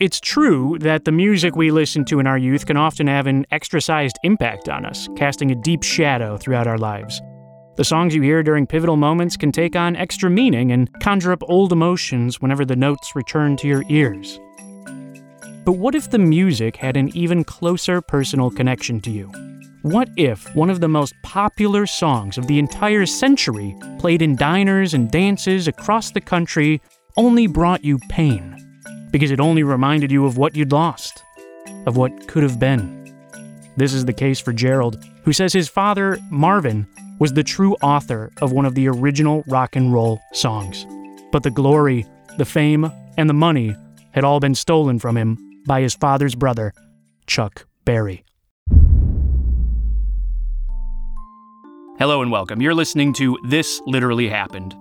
It's true that the music we listen to in our youth can often have an extra sized impact on us, casting a deep shadow throughout our lives. The songs you hear during pivotal moments can take on extra meaning and conjure up old emotions whenever the notes return to your ears. But what if the music had an even closer personal connection to you? What if one of the most popular songs of the entire century, played in diners and dances across the country, only brought you pain? Because it only reminded you of what you'd lost, of what could have been. This is the case for Gerald, who says his father, Marvin, was the true author of one of the original rock and roll songs. But the glory, the fame, and the money had all been stolen from him by his father's brother, Chuck Berry. Hello and welcome. You're listening to This Literally Happened.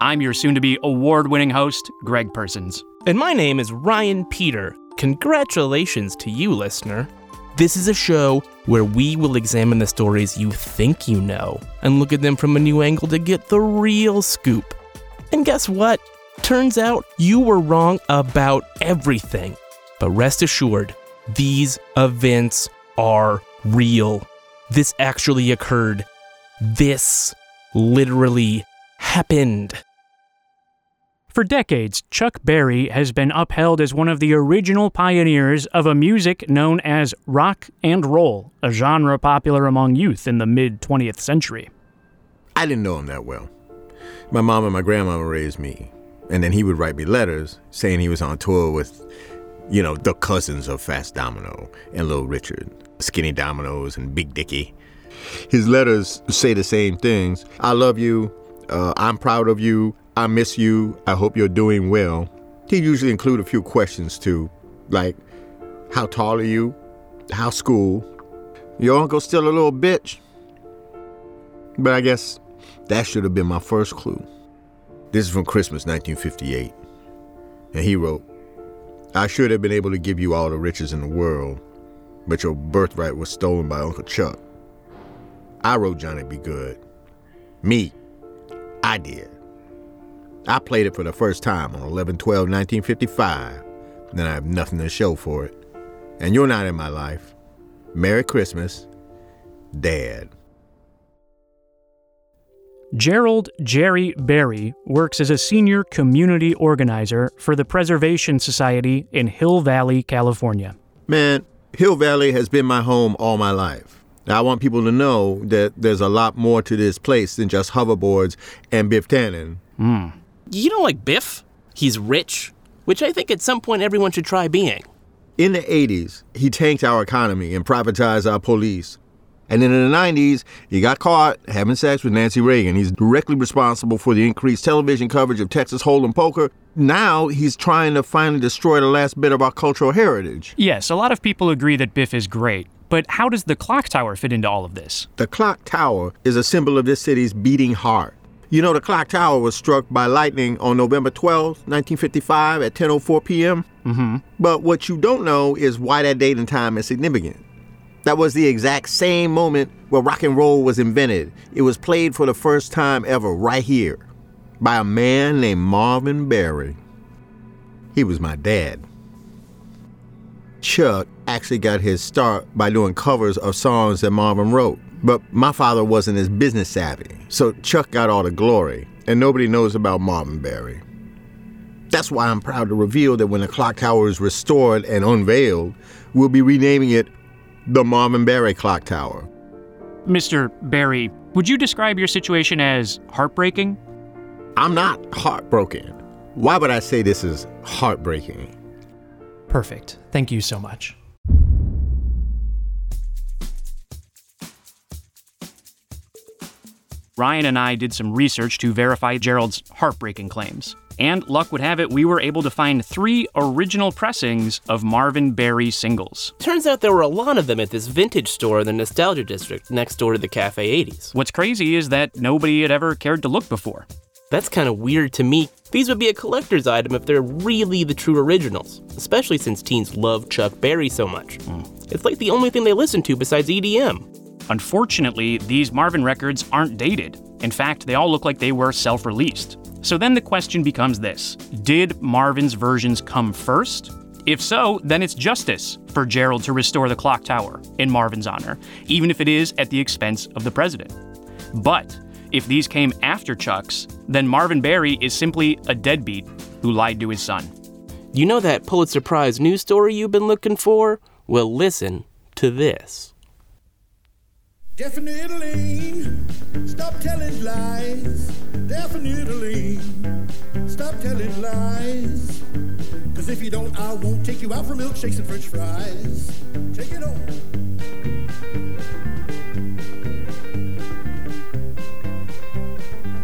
I'm your soon to be award winning host, Greg Persons. And my name is Ryan Peter. Congratulations to you, listener. This is a show where we will examine the stories you think you know and look at them from a new angle to get the real scoop. And guess what? Turns out you were wrong about everything. But rest assured, these events are real. This actually occurred this literally happened. For decades, Chuck Berry has been upheld as one of the original pioneers of a music known as rock and roll, a genre popular among youth in the mid 20th century. I didn't know him that well. My mom and my grandmama raised me, and then he would write me letters saying he was on tour with, you know, the cousins of Fats Domino and Little Richard, Skinny Dominoes and Big Dicky. His letters say the same things. I love you. Uh, I'm proud of you. I miss you. I hope you're doing well. He usually include a few questions too, like, how tall are you? How school? Your uncle still a little bitch? But I guess that should have been my first clue. This is from Christmas 1958. And he wrote, I should have been able to give you all the riches in the world, but your birthright was stolen by Uncle Chuck. I wrote Johnny Be Good. Me. I did. I played it for the first time on 11 12 1955. Then I have nothing to show for it. And you're not in my life. Merry Christmas, Dad. Gerald Jerry Berry works as a senior community organizer for the Preservation Society in Hill Valley, California. Man, Hill Valley has been my home all my life. I want people to know that there's a lot more to this place than just hoverboards and Biff Tannen. Mm. You don't like Biff? He's rich, which I think at some point everyone should try being. In the 80s, he tanked our economy and privatized our police. And then in the 90s, he got caught having sex with Nancy Reagan. He's directly responsible for the increased television coverage of Texas Hold'em poker. Now he's trying to finally destroy the last bit of our cultural heritage. Yes, a lot of people agree that Biff is great. But how does the clock tower fit into all of this? The clock tower is a symbol of this city's beating heart. You know, the clock tower was struck by lightning on November 12, 1955 at 10:04 p.m. Mm-hmm. But what you don't know is why that date and time is significant. That was the exact same moment where rock and roll was invented. It was played for the first time ever right here by a man named Marvin Berry. He was my dad. Chuck actually got his start by doing covers of songs that Marvin wrote. But my father wasn't as business savvy, so Chuck got all the glory, and nobody knows about Marvin Berry. That's why I'm proud to reveal that when the clock tower is restored and unveiled, we'll be renaming it the Marvin Berry Clock Tower. Mr. Berry, would you describe your situation as heartbreaking? I'm not heartbroken. Why would I say this is heartbreaking? Perfect. Thank you so much. Ryan and I did some research to verify Gerald's heartbreaking claims. And luck would have it, we were able to find three original pressings of Marvin Berry singles. Turns out there were a lot of them at this vintage store in the Nostalgia District next door to the Cafe 80s. What's crazy is that nobody had ever cared to look before. That's kind of weird to me. These would be a collector's item if they're really the true originals, especially since teens love Chuck Berry so much. Mm. It's like the only thing they listen to besides EDM. Unfortunately, these Marvin records aren't dated. In fact, they all look like they were self released. So then the question becomes this Did Marvin's versions come first? If so, then it's justice for Gerald to restore the clock tower in Marvin's honor, even if it is at the expense of the president. But if these came after Chuck's, then Marvin Berry is simply a deadbeat who lied to his son. You know that Pulitzer Prize news story you've been looking for? Well, listen to this. Definitely stop telling lies. Definitely stop telling lies. Cause if you don't, I won't take you out for milkshakes and french fries. Take it on.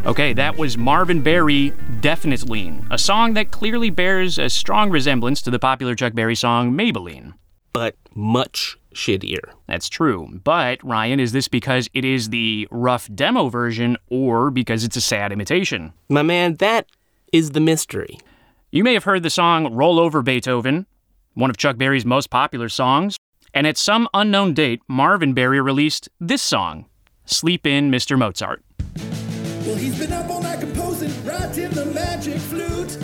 Okay, that was Marvin Berry, Definitely, Lean, a song that clearly bears a strong resemblance to the popular Chuck Berry song Maybellene. But much shittier. That's true. But, Ryan, is this because it is the rough demo version or because it's a sad imitation? My man, that is the mystery. You may have heard the song Roll Over Beethoven, one of Chuck Berry's most popular songs, and at some unknown date, Marvin Berry released this song, Sleep In, Mr. Mozart. Well, he's been up all night composing, writing the magic flute.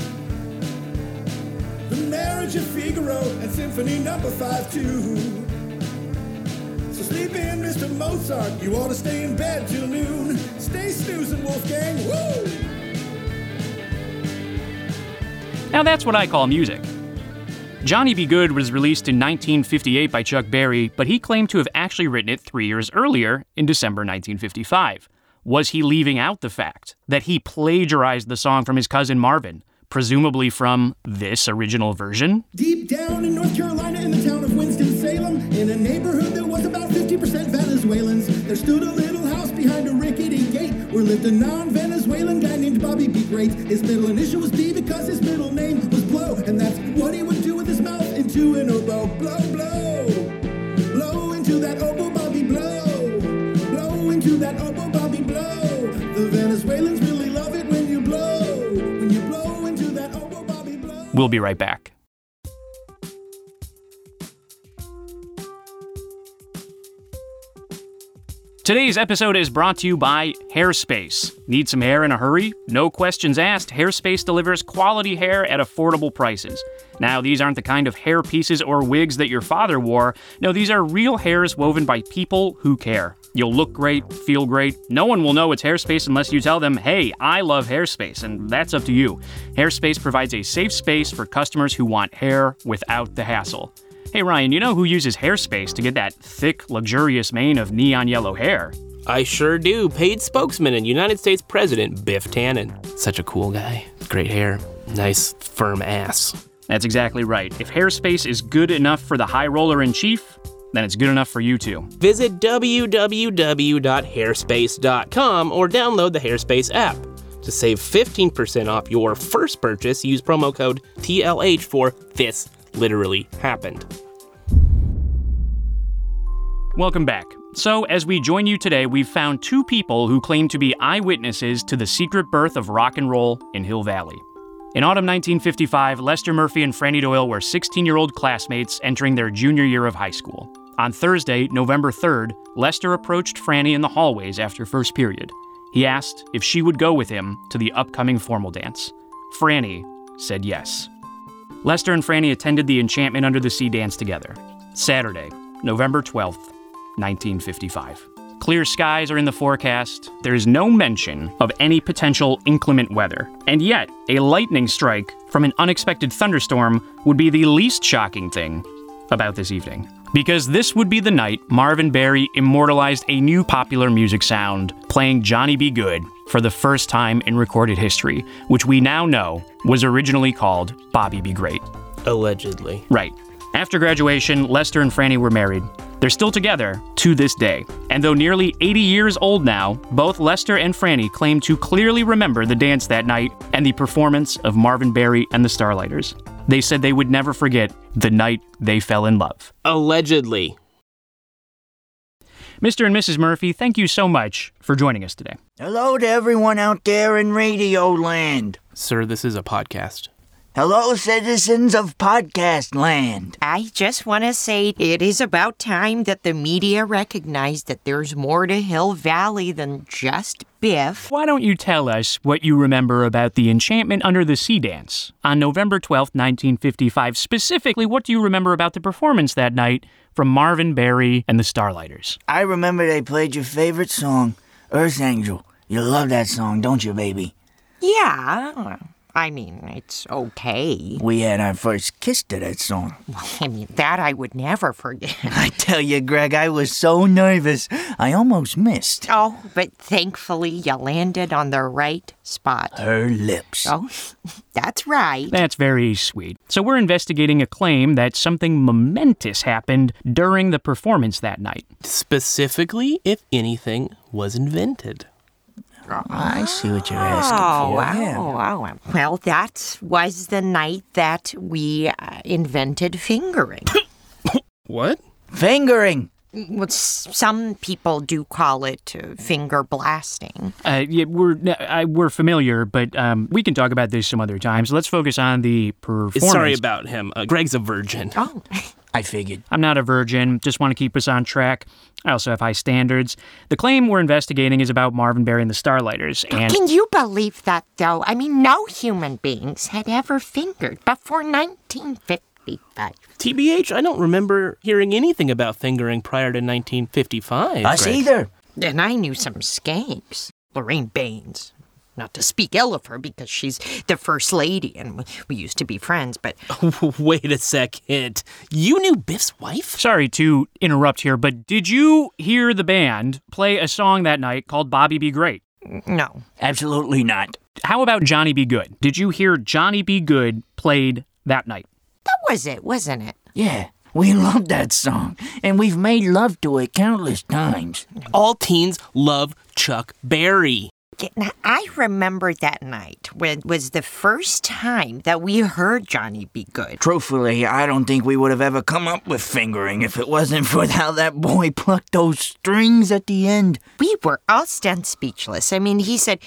The marriage of Figaro and Symphony number five too. So sleep in, Mr. Mozart. You ought to stay in bed till noon. Stay snoozing, Wolfgang. Woo! Now that's what I call music. Johnny Be Good was released in 1958 by Chuck Berry, but he claimed to have actually written it three years earlier in December 1955. Was he leaving out the fact that he plagiarized the song from his cousin Marvin, presumably from this original version? Deep down in North Carolina, in the town of Winston-Salem, in a neighborhood that was about 50% Venezuelans, there stood a little house behind a rickety gate where lived a non-Venezuelan guy named Bobby B. Great. His middle initial was B because his middle name was Blow, and that's what he would do with his mouth into an oboe. Blow, blow, blow into that oboe, Bobby, blow, blow into that oboe, Bobby, blow. The Venezuelans really love it when you blow, when you blow into that oboe, Bobby, blow. We'll be right back. Today's episode is brought to you by Hairspace. Need some hair in a hurry? No questions asked, Hairspace delivers quality hair at affordable prices. Now, these aren't the kind of hair pieces or wigs that your father wore. No, these are real hairs woven by people who care. You'll look great, feel great. No one will know it's Hairspace unless you tell them, hey, I love Hairspace, and that's up to you. Hairspace provides a safe space for customers who want hair without the hassle. Hey Ryan, you know who uses Hairspace to get that thick, luxurious mane of neon yellow hair? I sure do. Paid spokesman and United States President Biff Tannen. Such a cool guy. Great hair. Nice, firm ass. That's exactly right. If Hairspace is good enough for the high roller in chief, then it's good enough for you too. Visit www.hairspace.com or download the Hairspace app. To save 15% off your first purchase, use promo code TLH for This Literally Happened. Welcome back. So, as we join you today, we've found two people who claim to be eyewitnesses to the secret birth of rock and roll in Hill Valley. In autumn 1955, Lester Murphy and Franny Doyle were 16 year old classmates entering their junior year of high school. On Thursday, November 3rd, Lester approached Franny in the hallways after first period. He asked if she would go with him to the upcoming formal dance. Franny said yes. Lester and Franny attended the Enchantment Under the Sea dance together. Saturday, November 12th, 1955. Clear skies are in the forecast. There is no mention of any potential inclement weather. And yet, a lightning strike from an unexpected thunderstorm would be the least shocking thing about this evening. Because this would be the night Marvin Berry immortalized a new popular music sound, playing Johnny Be Good for the first time in recorded history, which we now know was originally called Bobby Be Great. Allegedly. Right. After graduation, Lester and Franny were married. They're still together to this day. And though nearly 80 years old now, both Lester and Franny claim to clearly remember the dance that night and the performance of Marvin Berry and the Starlighters. They said they would never forget the night they fell in love. Allegedly. Mr. and Mrs. Murphy, thank you so much for joining us today. Hello to everyone out there in Radio Land. Sir, this is a podcast. Hello, citizens of podcast land. I just want to say it is about time that the media recognize that there's more to Hill Valley than just Biff. Why don't you tell us what you remember about the Enchantment Under the Sea dance on November 12th, 1955? Specifically, what do you remember about the performance that night from Marvin Berry and the Starlighters? I remember they played your favorite song, Earth Angel. You love that song, don't you, baby? Yeah, I mean, it's okay. We had our first kiss to that song. I mean, that I would never forget. I tell you, Greg, I was so nervous. I almost missed. Oh, but thankfully you landed on the right spot. Her lips. Oh, that's right. That's very sweet. So, we're investigating a claim that something momentous happened during the performance that night. Specifically, if anything was invented. I see what you're asking Oh, for. wow, Yeah. wow. Well, that was the night that we uh, invented fingering. What? Fingering. Well, some people do call it uh, finger blasting. Uh, yeah, we're I, we're familiar, but um, we can talk about this some other time. So let's focus on the performance. Sorry about him. Uh, Greg's a virgin. Oh, I figured. I'm not a virgin. Just want to keep us on track. I also have high standards. The claim we're investigating is about Marvin Berry and the Starlighters, and can you believe that, though? I mean, no human beings had ever fingered before 1955. TBH, I don't remember hearing anything about fingering prior to 1955. Us Greg. either. And I knew some skanks. Lorraine Baines. Not to speak ill of her because she's the first lady and we- we used to be friends, but Wait a second. You knew Biff's wife? sorry to interrupt here, but did you hear the band play a song that night called Bobby Be Great? no. Absolutely not. How about Johnny Be Good? Did you hear Johnny Be Good played that night? That was it, wasn't it? Yeah, we love that song, and we've made love to it countless times. All teens love Chuck Berry. Yeah, Now, I remember that night when was the first time that we heard Johnny Be Good. Truthfully, I don't think we would have ever come up with fingering if it wasn't for how that boy plucked those strings at the end. We were all stunned speechless. I mean, he said,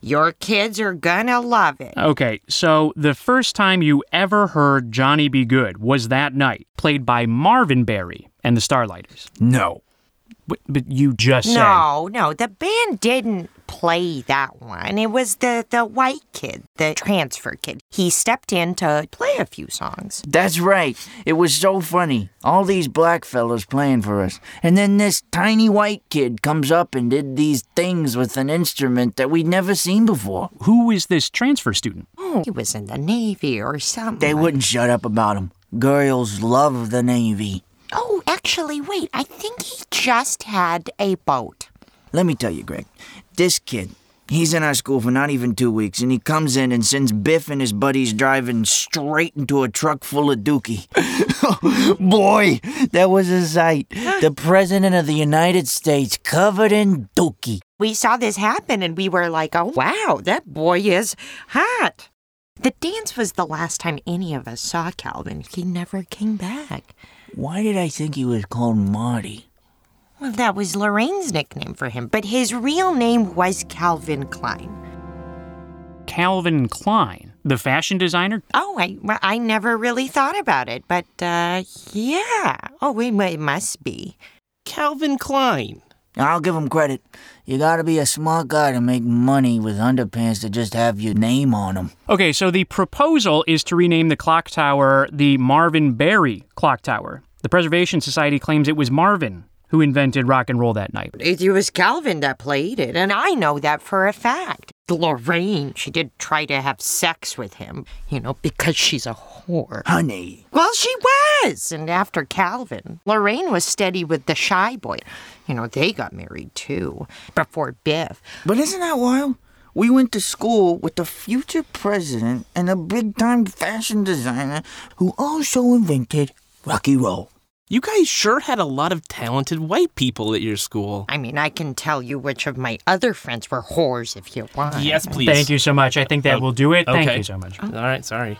Your kids are gonna love it. Okay, so the first time you ever heard Johnny Be Good was that night, played by Marvin Berry and the Starlighters. No. But, but you just said. No, no, the band didn't play that one. It was the, the white kid, the transfer kid. He stepped in to play a few songs. That's right. It was so funny. All these black fellas playing for us. And then this tiny white kid comes up and did these things with an instrument that we'd never seen before. Who is this transfer student? Oh, he was in the Navy or something. They wouldn't shut up about him. Girls love the Navy. Oh, actually, wait. I think he just had a boat. Let me tell you, Greg. This kid, he's in our school for not even two weeks, and he comes in and sends Biff and his buddies driving straight into a truck full of dookie. Boy, that was a sight. The President of the United States covered in dookie. We saw this happen and we were like, oh, wow, that boy is hot. The dance was the last time any of us saw Calvin. He never came back. Why did I think he was called Marty? Well, that was Lorraine's nickname for him, but his real name was Calvin Klein. Calvin Klein, the fashion designer? Oh, I, well, I never really thought about it, but uh, yeah. Oh, it, it must be. Calvin Klein. I'll give him credit. You gotta be a smart guy to make money with underpants that just have your name on them. Okay, so the proposal is to rename the clock tower the Marvin Berry Clock Tower. The Preservation Society claims it was Marvin who invented rock and roll that night. It, it was Calvin that played it, and I know that for a fact. Lorraine, she did try to have sex with him, you know, because she's a whore. Honey, Well, she was. And after Calvin, Lorraine was steady with the shy boy. You know, they got married too, before Biff. but isn't that wild? We went to school with the future president and a big time fashion designer who also invented Rocky Roll. You guys sure had a lot of talented white people at your school. I mean, I can tell you which of my other friends were whores if you want. Yes, please. Thank you so much. I think that Oh, will do it. Thank you so much. Oh. All right, sorry.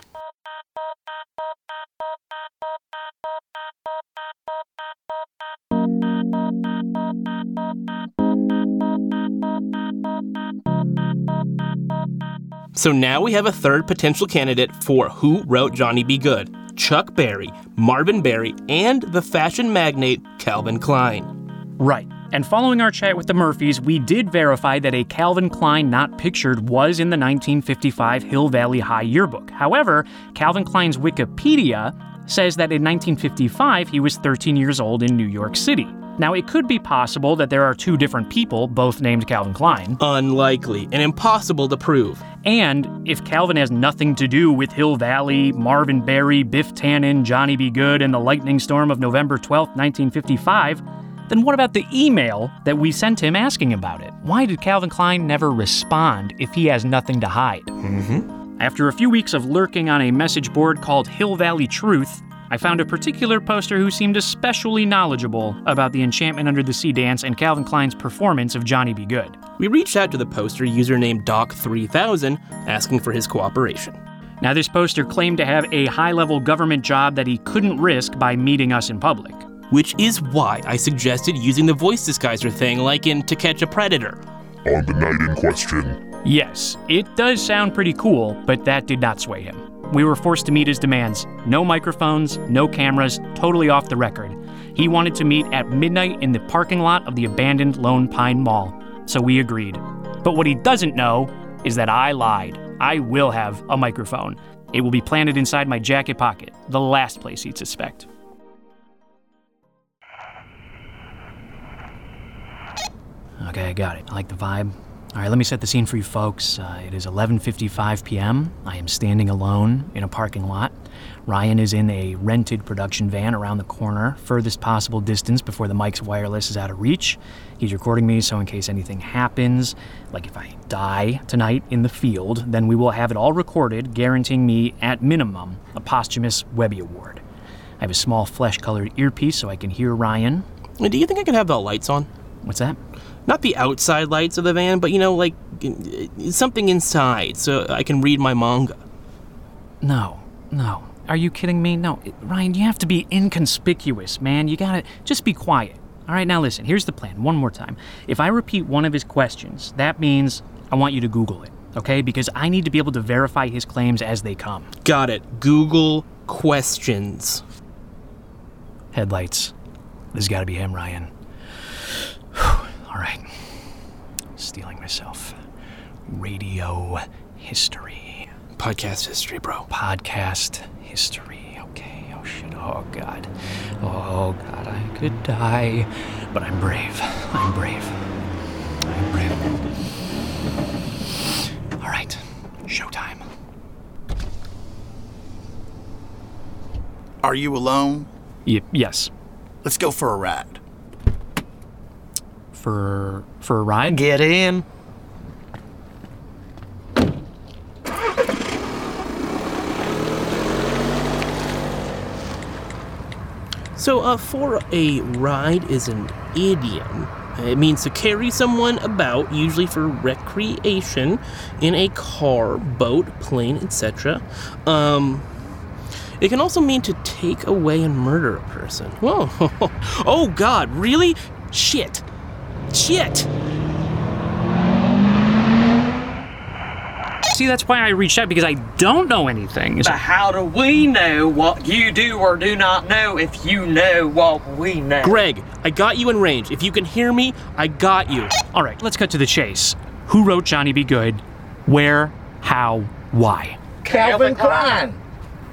So now we have a third potential candidate for who wrote Johnny B. Good Chuck Berry, Marvin Berry, and the fashion magnate Calvin Klein. Right. And following our chat with the Murphys, we did verify that a Calvin Klein not pictured was in the 1955 Hill Valley High yearbook. However, Calvin Klein's Wikipedia says that in 1955 he was 13 years old in New York City. Now, it could be possible that there are two different people, both named Calvin Klein. Unlikely and impossible to prove. And if Calvin has nothing to do with Hill Valley, Marvin Berry, Biff Tannen, Johnny B. Good, and the lightning storm of November 12, 1955, then what about the email that we sent him asking about it? Why did Calvin Klein never respond if he has nothing to hide? Mm-hmm. After a few weeks of lurking on a message board called Hill Valley Truth, I found a particular poster who seemed especially knowledgeable about the Enchantment Under the Sea dance and Calvin Klein's performance of Johnny Be Good. We reached out to the poster user named Doc3000 asking for his cooperation. Now, this poster claimed to have a high level government job that he couldn't risk by meeting us in public. Which is why I suggested using the voice disguiser thing like in To Catch a Predator. On the night in question, Yes, it does sound pretty cool, but that did not sway him. We were forced to meet his demands no microphones, no cameras, totally off the record. He wanted to meet at midnight in the parking lot of the abandoned Lone Pine Mall, so we agreed. But what he doesn't know is that I lied. I will have a microphone. It will be planted inside my jacket pocket, the last place he'd suspect. Okay, I got it. I like the vibe. All right, let me set the scene for you folks. Uh, it is 11:55 p.m. I am standing alone in a parking lot. Ryan is in a rented production van around the corner, furthest possible distance before the mic's wireless is out of reach. He's recording me, so in case anything happens, like if I die tonight in the field, then we will have it all recorded, guaranteeing me, at minimum, a posthumous Webby Award. I have a small flesh-colored earpiece so I can hear Ryan. Do you think I could have the lights on? What's that? Not the outside lights of the van, but you know, like something inside so I can read my manga. No, no. Are you kidding me? No, Ryan, you have to be inconspicuous, man. You gotta just be quiet. All right, now listen, here's the plan. One more time. If I repeat one of his questions, that means I want you to Google it, okay? Because I need to be able to verify his claims as they come. Got it. Google questions. Headlights. This has gotta be him, Ryan. All right. Steeling myself. Radio history. Podcast history, bro. Podcast history. Okay. Oh shit. Oh god. Oh god. I could die, but I'm brave. I'm brave. I'm brave. All right. Showtime. Are you alone? Y- yes. Let's go for a ride. For for a ride. Get in. So, uh, for a ride is an idiom. It means to carry someone about, usually for recreation, in a car, boat, plane, etc. Um, it can also mean to take away and murder a person. Whoa. Oh, God, really? Shit. Shit. See, that's why I reached out because I don't know anything. But how do we know what you do or do not know if you know what we know? Greg, I got you in range. If you can hear me, I got you. All right, let's cut to the chase. Who wrote Johnny Be Good? Where? How? Why? Calvin Klein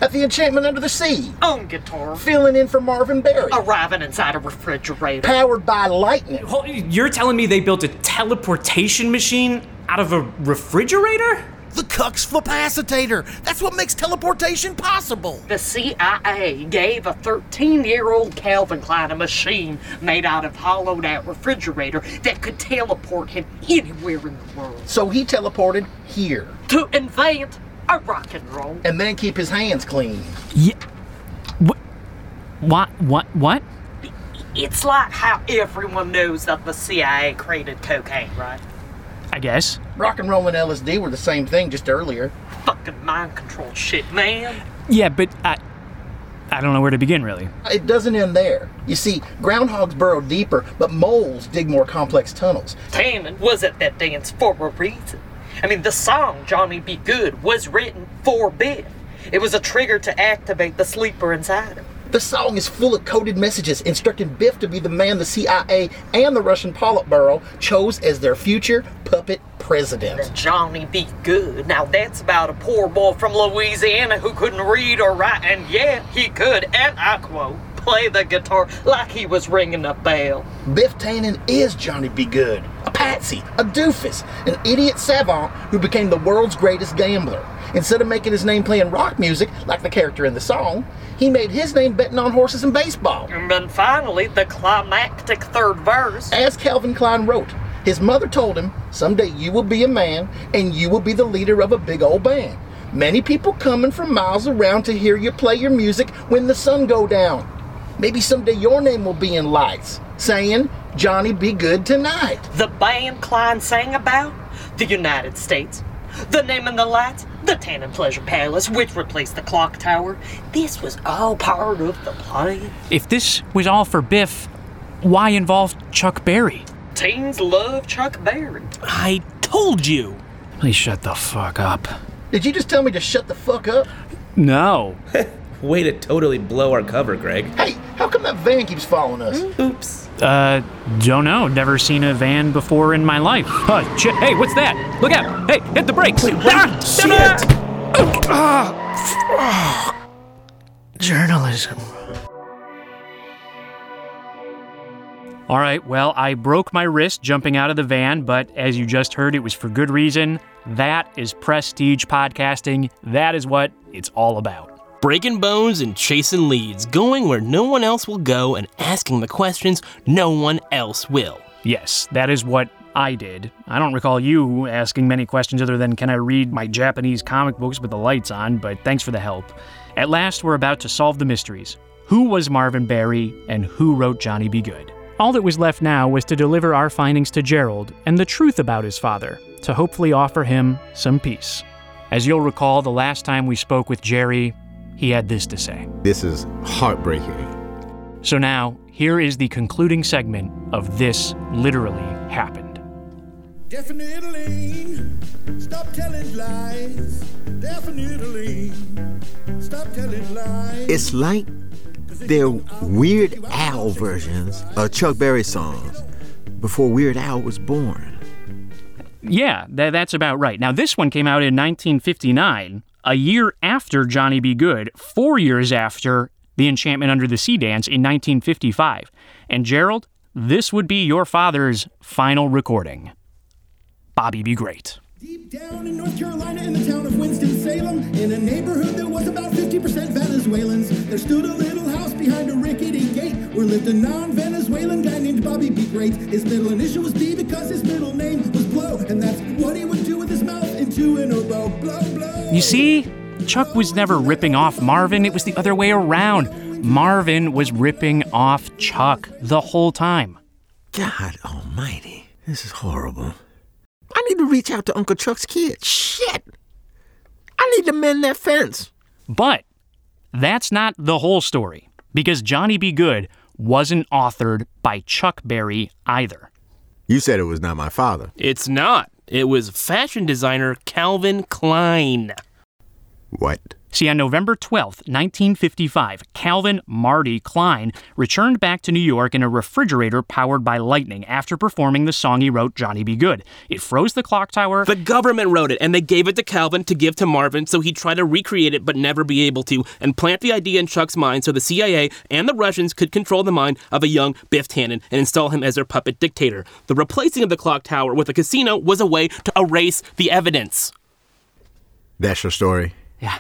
at the Enchantment Under the Sea, On guitar. filling in for Marvin Berry, Arriving inside a refrigerator. powered by lightning. You're telling me they built a teleportation machine out of a refrigerator? The Cux Flipacitator. That's what makes teleportation possible. The CIA gave a 13 year old Calvin Klein a machine made out of hollowed out refrigerator that could teleport him anywhere in the world So he teleported here to invent a rock and roll. and then keep his hands clean. Yeah. What? What? What? What? It's like how everyone knows that the CIA created cocaine, right? I guess. Rock and roll and LSD were the same thing just earlier. Fucking mind control shit, man. Yeah, but I. I don't know where to begin, really. It doesn't end there. You see, groundhogs burrow deeper, but moles dig more complex tunnels. Tannen was at that dance for a reason. I mean, the song Johnny Be Good was written for Biff. It was a trigger to activate the sleeper inside him. The song is full of coded messages instructing Biff to be the man the CIA and the Russian Politburo chose as their future puppet president. Johnny Be Good. Now that's about a poor boy from Louisiana who couldn't read or write, and yet he could, and I quote, play the guitar like he was ringing a bell. Biff Tannen is Johnny Be Good, a patsy, a doofus, an idiot savant who became the world's greatest gambler. Instead of making his name playing rock music like the character in the song, he made his name betting on horses and baseball. And then finally, the climactic third verse. As Calvin Klein wrote, his mother told him, Someday you will be a man and you will be the leader of a big old band. Many people coming from miles around to hear you play your music when the sun go down. Maybe someday your name will be in lights, saying, Johnny be good tonight. The band Klein sang about? The United States. The name in the lights? The Tannen Pleasure Palace, which replaced the clock tower. This was all part of the plan. If this was all for Biff, why involve Chuck Berry? Teens love Chuck Berry. I told you. Please shut the fuck up. Did you just tell me to shut the fuck up? No. Way to totally blow our cover, Greg. Hey, how come that van keeps following us? Oops. Uh, don't know. Never seen a van before in my life. Huh, shit. Hey, what's that? Look out! Hey, hit the brakes! Wait, wait, Ah, shit! ah, Journalism. All right, well, I broke my wrist jumping out of the van, but as you just heard, it was for good reason. That is prestige podcasting. That is what it's all about. Breaking bones and chasing leads, going where no one else will go and asking the questions no one else will. Yes, that is what I did. I don't recall you asking many questions other than can I read my Japanese comic books with the lights on, but thanks for the help. At last, we're about to solve the mysteries. Who was Marvin Berry and who wrote Johnny Be Good? All that was left now was to deliver our findings to Gerald and the truth about his father, to hopefully offer him some peace. As you'll recall, the last time we spoke with Jerry, he had this to say. This is heartbreaking. So now, here is the concluding segment of This Literally Happened. Definitely stop telling lies. Definitely stop telling lies. It's like they're Weird Al versions of Chuck Berry songs before Weird Al was born. Yeah, tha- that's about right. Now, this one came out in 1959, a year after Johnny Be Good, four years after The Enchantment Under the Sea Dance in 1955. And Gerald, this would be your father's final recording. Bobby Be Great. Deep down in North Carolina, in the town of Winston-Salem, in a neighborhood that was about 50% Venezuelans, there stood a little house behind a rickety gate where lived a non-Venezuelan guy named Bobby B. Great. His middle initial was B because his middle name was Blow, and that's what he would do with his mouth into two in You see, Chuck was never ripping off Marvin, it was the other way around. Marvin was ripping off Chuck the whole time. God almighty. This is horrible. I need to reach out to Uncle Chuck's kid. Shit. I need to mend that fence. But that's not the whole story, because Johnny Be Good wasn't authored by Chuck Berry either. You said it was not my father. It's not. It was fashion designer Calvin Klein. What? See, on November 12th, 1955, Calvin Marty Klein returned back to New York in a refrigerator powered by lightning after performing the song he wrote, Johnny Be Good. It froze the clock tower. The government wrote it, and they gave it to Calvin to give to Marvin, so he'd try to recreate it but never be able to, and plant the idea in Chuck's mind so the CIA and the Russians could control the mind of a young Biff Tannen and install him as their puppet dictator. The replacing of the clock tower with a casino was a way to erase the evidence. That's your story? Yeah.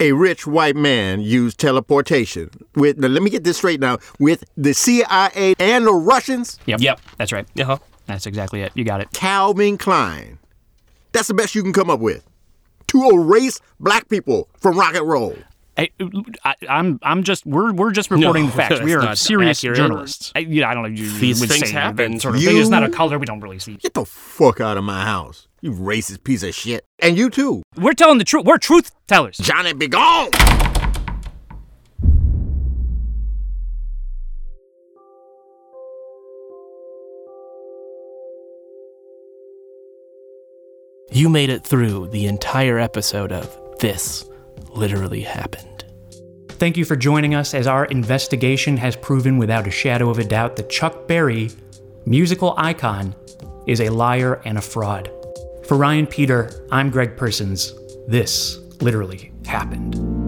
A rich white man used teleportation with, now let me get this straight now, with the CIA and the Russians? Yep. Yep. That's right. Uh-huh. That's exactly it. You got it. Calvin Klein. That's the best you can come up with. To erase black people from rock and roll. I, I, I'm I'm just we're we're just reporting No, the facts. We are serious accurate. journalists. I, you know, I don't know. You These would things say happen. That sort of You- thing. It's not a color we don't really see. Get the fuck out of my house. You racist piece of shit. And you too. We're telling the truth. We're truth tellers. Johnny be gone. You made it through the entire episode of This Literally Happened. Thank you for joining us as our investigation has proven without a shadow of a doubt that Chuck Berry, musical icon, is a liar and a fraud. For Ryan Peter, I'm Greg Persons. This literally happened.